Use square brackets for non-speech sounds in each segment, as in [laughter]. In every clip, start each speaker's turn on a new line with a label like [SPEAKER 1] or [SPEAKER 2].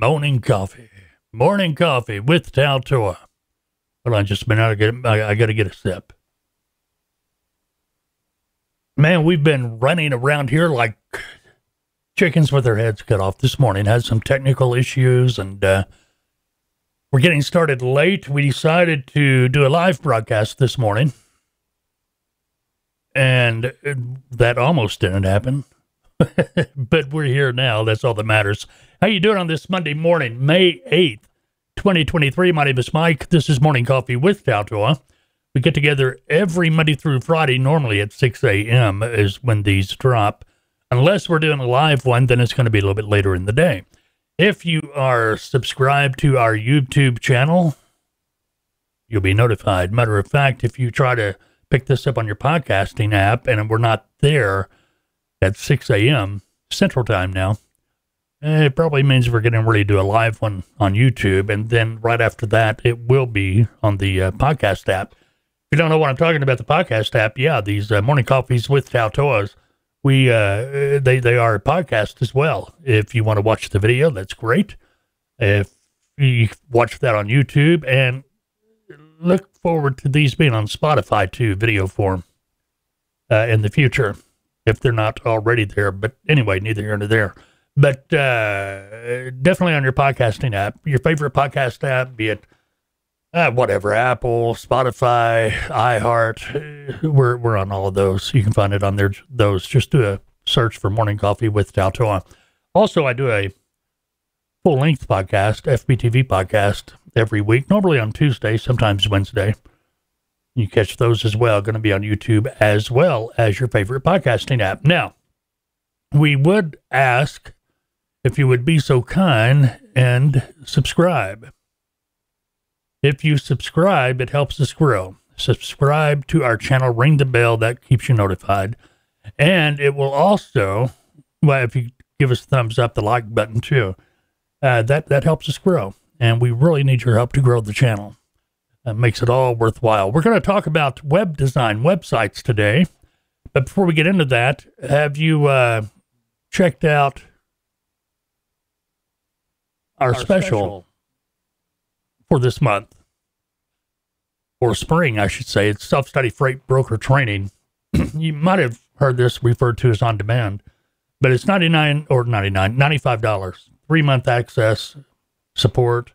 [SPEAKER 1] Morning coffee. Morning coffee with Taltoa. Hold on just a minute. I, get, I, I got to get a sip. Man, we've been running around here like chickens with their heads cut off this morning. Had some technical issues and uh, we're getting started late. We decided to do a live broadcast this morning. And that almost didn't happen. [laughs] but we're here now. That's all that matters. How you doing on this Monday morning, May 8th, 2023? My name is Mike. This is Morning Coffee with Taltoa. We get together every Monday through Friday, normally at 6 a.m. is when these drop. Unless we're doing a live one, then it's going to be a little bit later in the day. If you are subscribed to our YouTube channel, you'll be notified. Matter of fact, if you try to pick this up on your podcasting app and we're not there at 6 a.m. Central Time now, eh, it probably means we're getting ready to do a live one on YouTube. And then right after that, it will be on the uh, podcast app. If you don't know what I'm talking about, the podcast app, yeah, these uh, morning coffees with Taltoas we uh, they they are a podcast as well. If you want to watch the video, that's great. If you watch that on YouTube, and look forward to these being on Spotify too, video form, uh, in the future, if they're not already there. But anyway, neither here nor there. But uh, definitely on your podcasting app, your favorite podcast app, be it uh, whatever, Apple, Spotify, iHeart. We're we're on all of those. You can find it on there. Those just do a search for Morning Coffee with Taltoa. Also, I do a full length podcast, FBTV podcast, every week. Normally on Tuesday, sometimes Wednesday. You catch those as well. Going to be on YouTube as well as your favorite podcasting app. Now, we would ask if you would be so kind and subscribe. If you subscribe, it helps us grow. Subscribe to our channel, ring the bell, that keeps you notified. And it will also, well, if you give us thumbs up, the like button too, uh, that, that helps us grow. And we really need your help to grow the channel. That makes it all worthwhile. We're going to talk about web design, websites today. But before we get into that, have you uh, checked out our, our special, special for this month or spring, I should say. It's self study freight broker training. [clears throat] you might have heard this referred to as on demand, but it's 99 or 99, $95, three month access support.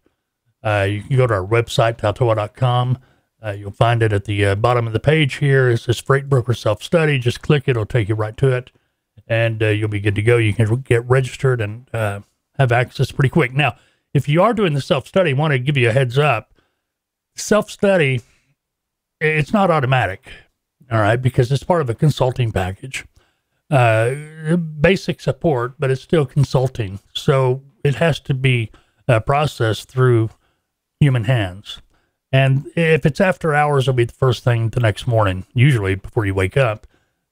[SPEAKER 1] Uh, you can go to our website, taltoa.com. Uh, you'll find it at the uh, bottom of the page here. It says Freight Broker Self Study. Just click it, it'll take you right to it, and uh, you'll be good to go. You can get registered and uh, have access pretty quick. Now, if you are doing the self study, I want to give you a heads up. Self study, it's not automatic, all right, because it's part of a consulting package. Uh, basic support, but it's still consulting. So it has to be uh, processed through human hands. And if it's after hours, it'll be the first thing the next morning, usually before you wake up.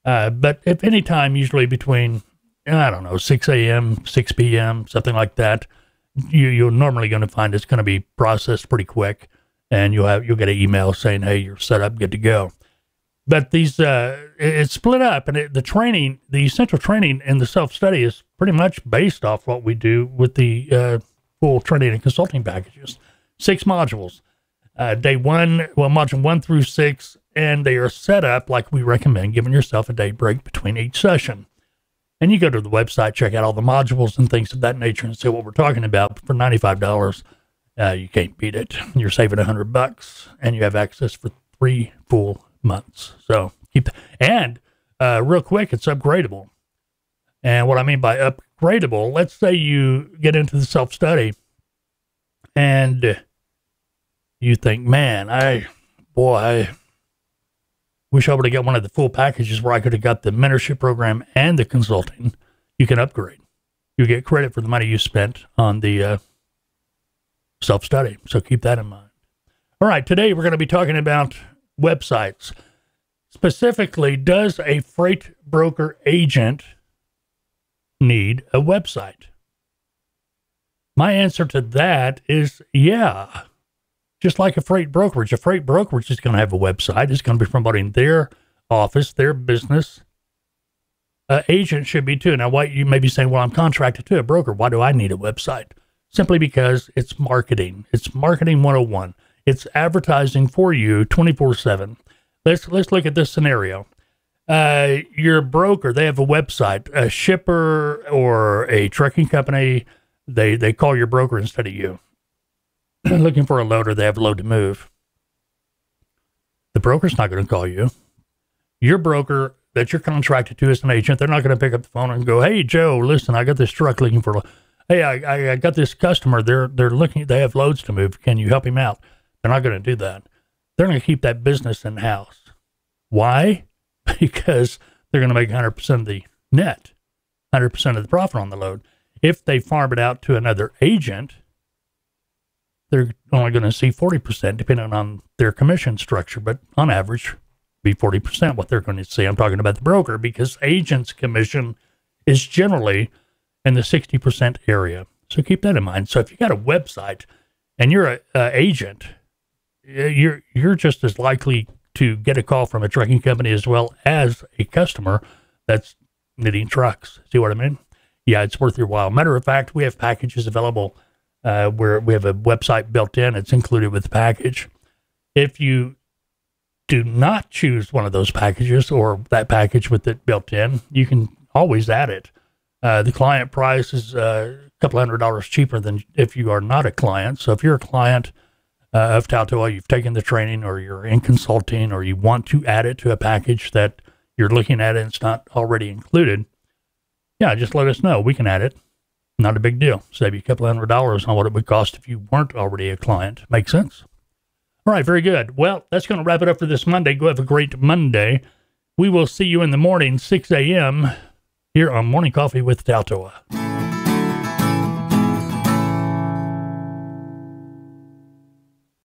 [SPEAKER 1] Uh, but if any time, usually between, I don't know, 6 a.m., 6 p.m., something like that, you, you're normally going to find it's going to be processed pretty quick, and you'll have you'll get an email saying, "Hey, you're set up, good to go." But these uh, it's split up, and it, the training, the essential training, and the self study is pretty much based off what we do with the uh, full training and consulting packages. Six modules. Uh, day one, well, module one through six, and they are set up like we recommend, giving yourself a day break between each session. And you go to the website, check out all the modules and things of that nature and see what we're talking about. For $95, uh, you can't beat it. You're saving a hundred bucks and you have access for three full months. So keep, and uh, real quick, it's upgradable. And what I mean by upgradable, let's say you get into the self study and you think, man, I, boy, I, Wish I would have got one of the full packages where I could have got the mentorship program and the consulting. You can upgrade. You get credit for the money you spent on the uh, self study. So keep that in mind. All right, today we're going to be talking about websites. Specifically, does a freight broker agent need a website? My answer to that is yeah just like a freight brokerage. A freight brokerage is going to have a website. It's going to be promoting their office, their business. Agent should be too. Now, why you may be saying, well, I'm contracted to a broker. Why do I need a website? simply because it's marketing. It's marketing 101. It's advertising for you 24 7. Let's let's look at this scenario. Uh, your broker, they have a website, a shipper or a trucking company. They they call your broker instead of you. [clears throat] Looking for a loader, they have a load to move. The broker's not going to call you. Your broker that you're contracted to as an agent, they're not going to pick up the phone and go, "Hey Joe, listen, I got this truck looking for. Hey, I, I got this customer. They're they're looking. They have loads to move. Can you help him out?" They're not going to do that. They're going to keep that business in house. Why? [laughs] Because they're going to make 100% of the net, 100% of the profit on the load. If they farm it out to another agent, they're only going to see 40% depending on their commission structure, but on average, be 40% what they're going to see. I'm talking about the broker because agent's commission is generally in the 60% area. So keep that in mind. So if you got a website and you're an agent, you're you're just as likely to get a call from a trucking company as well as a customer that's knitting trucks. See what I mean? Yeah, it's worth your while. Matter of fact, we have packages available uh, where we have a website built in. It's included with the package. If you do not choose one of those packages or that package with it built in, you can always add it. Uh, the client price is uh, a couple hundred dollars cheaper than if you are not a client. So if you're a client uh, of Taltoa, you've taken the training or you're in consulting or you want to add it to a package that you're looking at and it's not already included, yeah, just let us know. We can add it. Not a big deal. Save you a couple hundred dollars on what it would cost if you weren't already a client. Make sense? All right, very good. Well, that's going to wrap it up for this Monday. Go have a great Monday. We will see you in the morning, 6 a.m., here on Morning Coffee with Taltoa.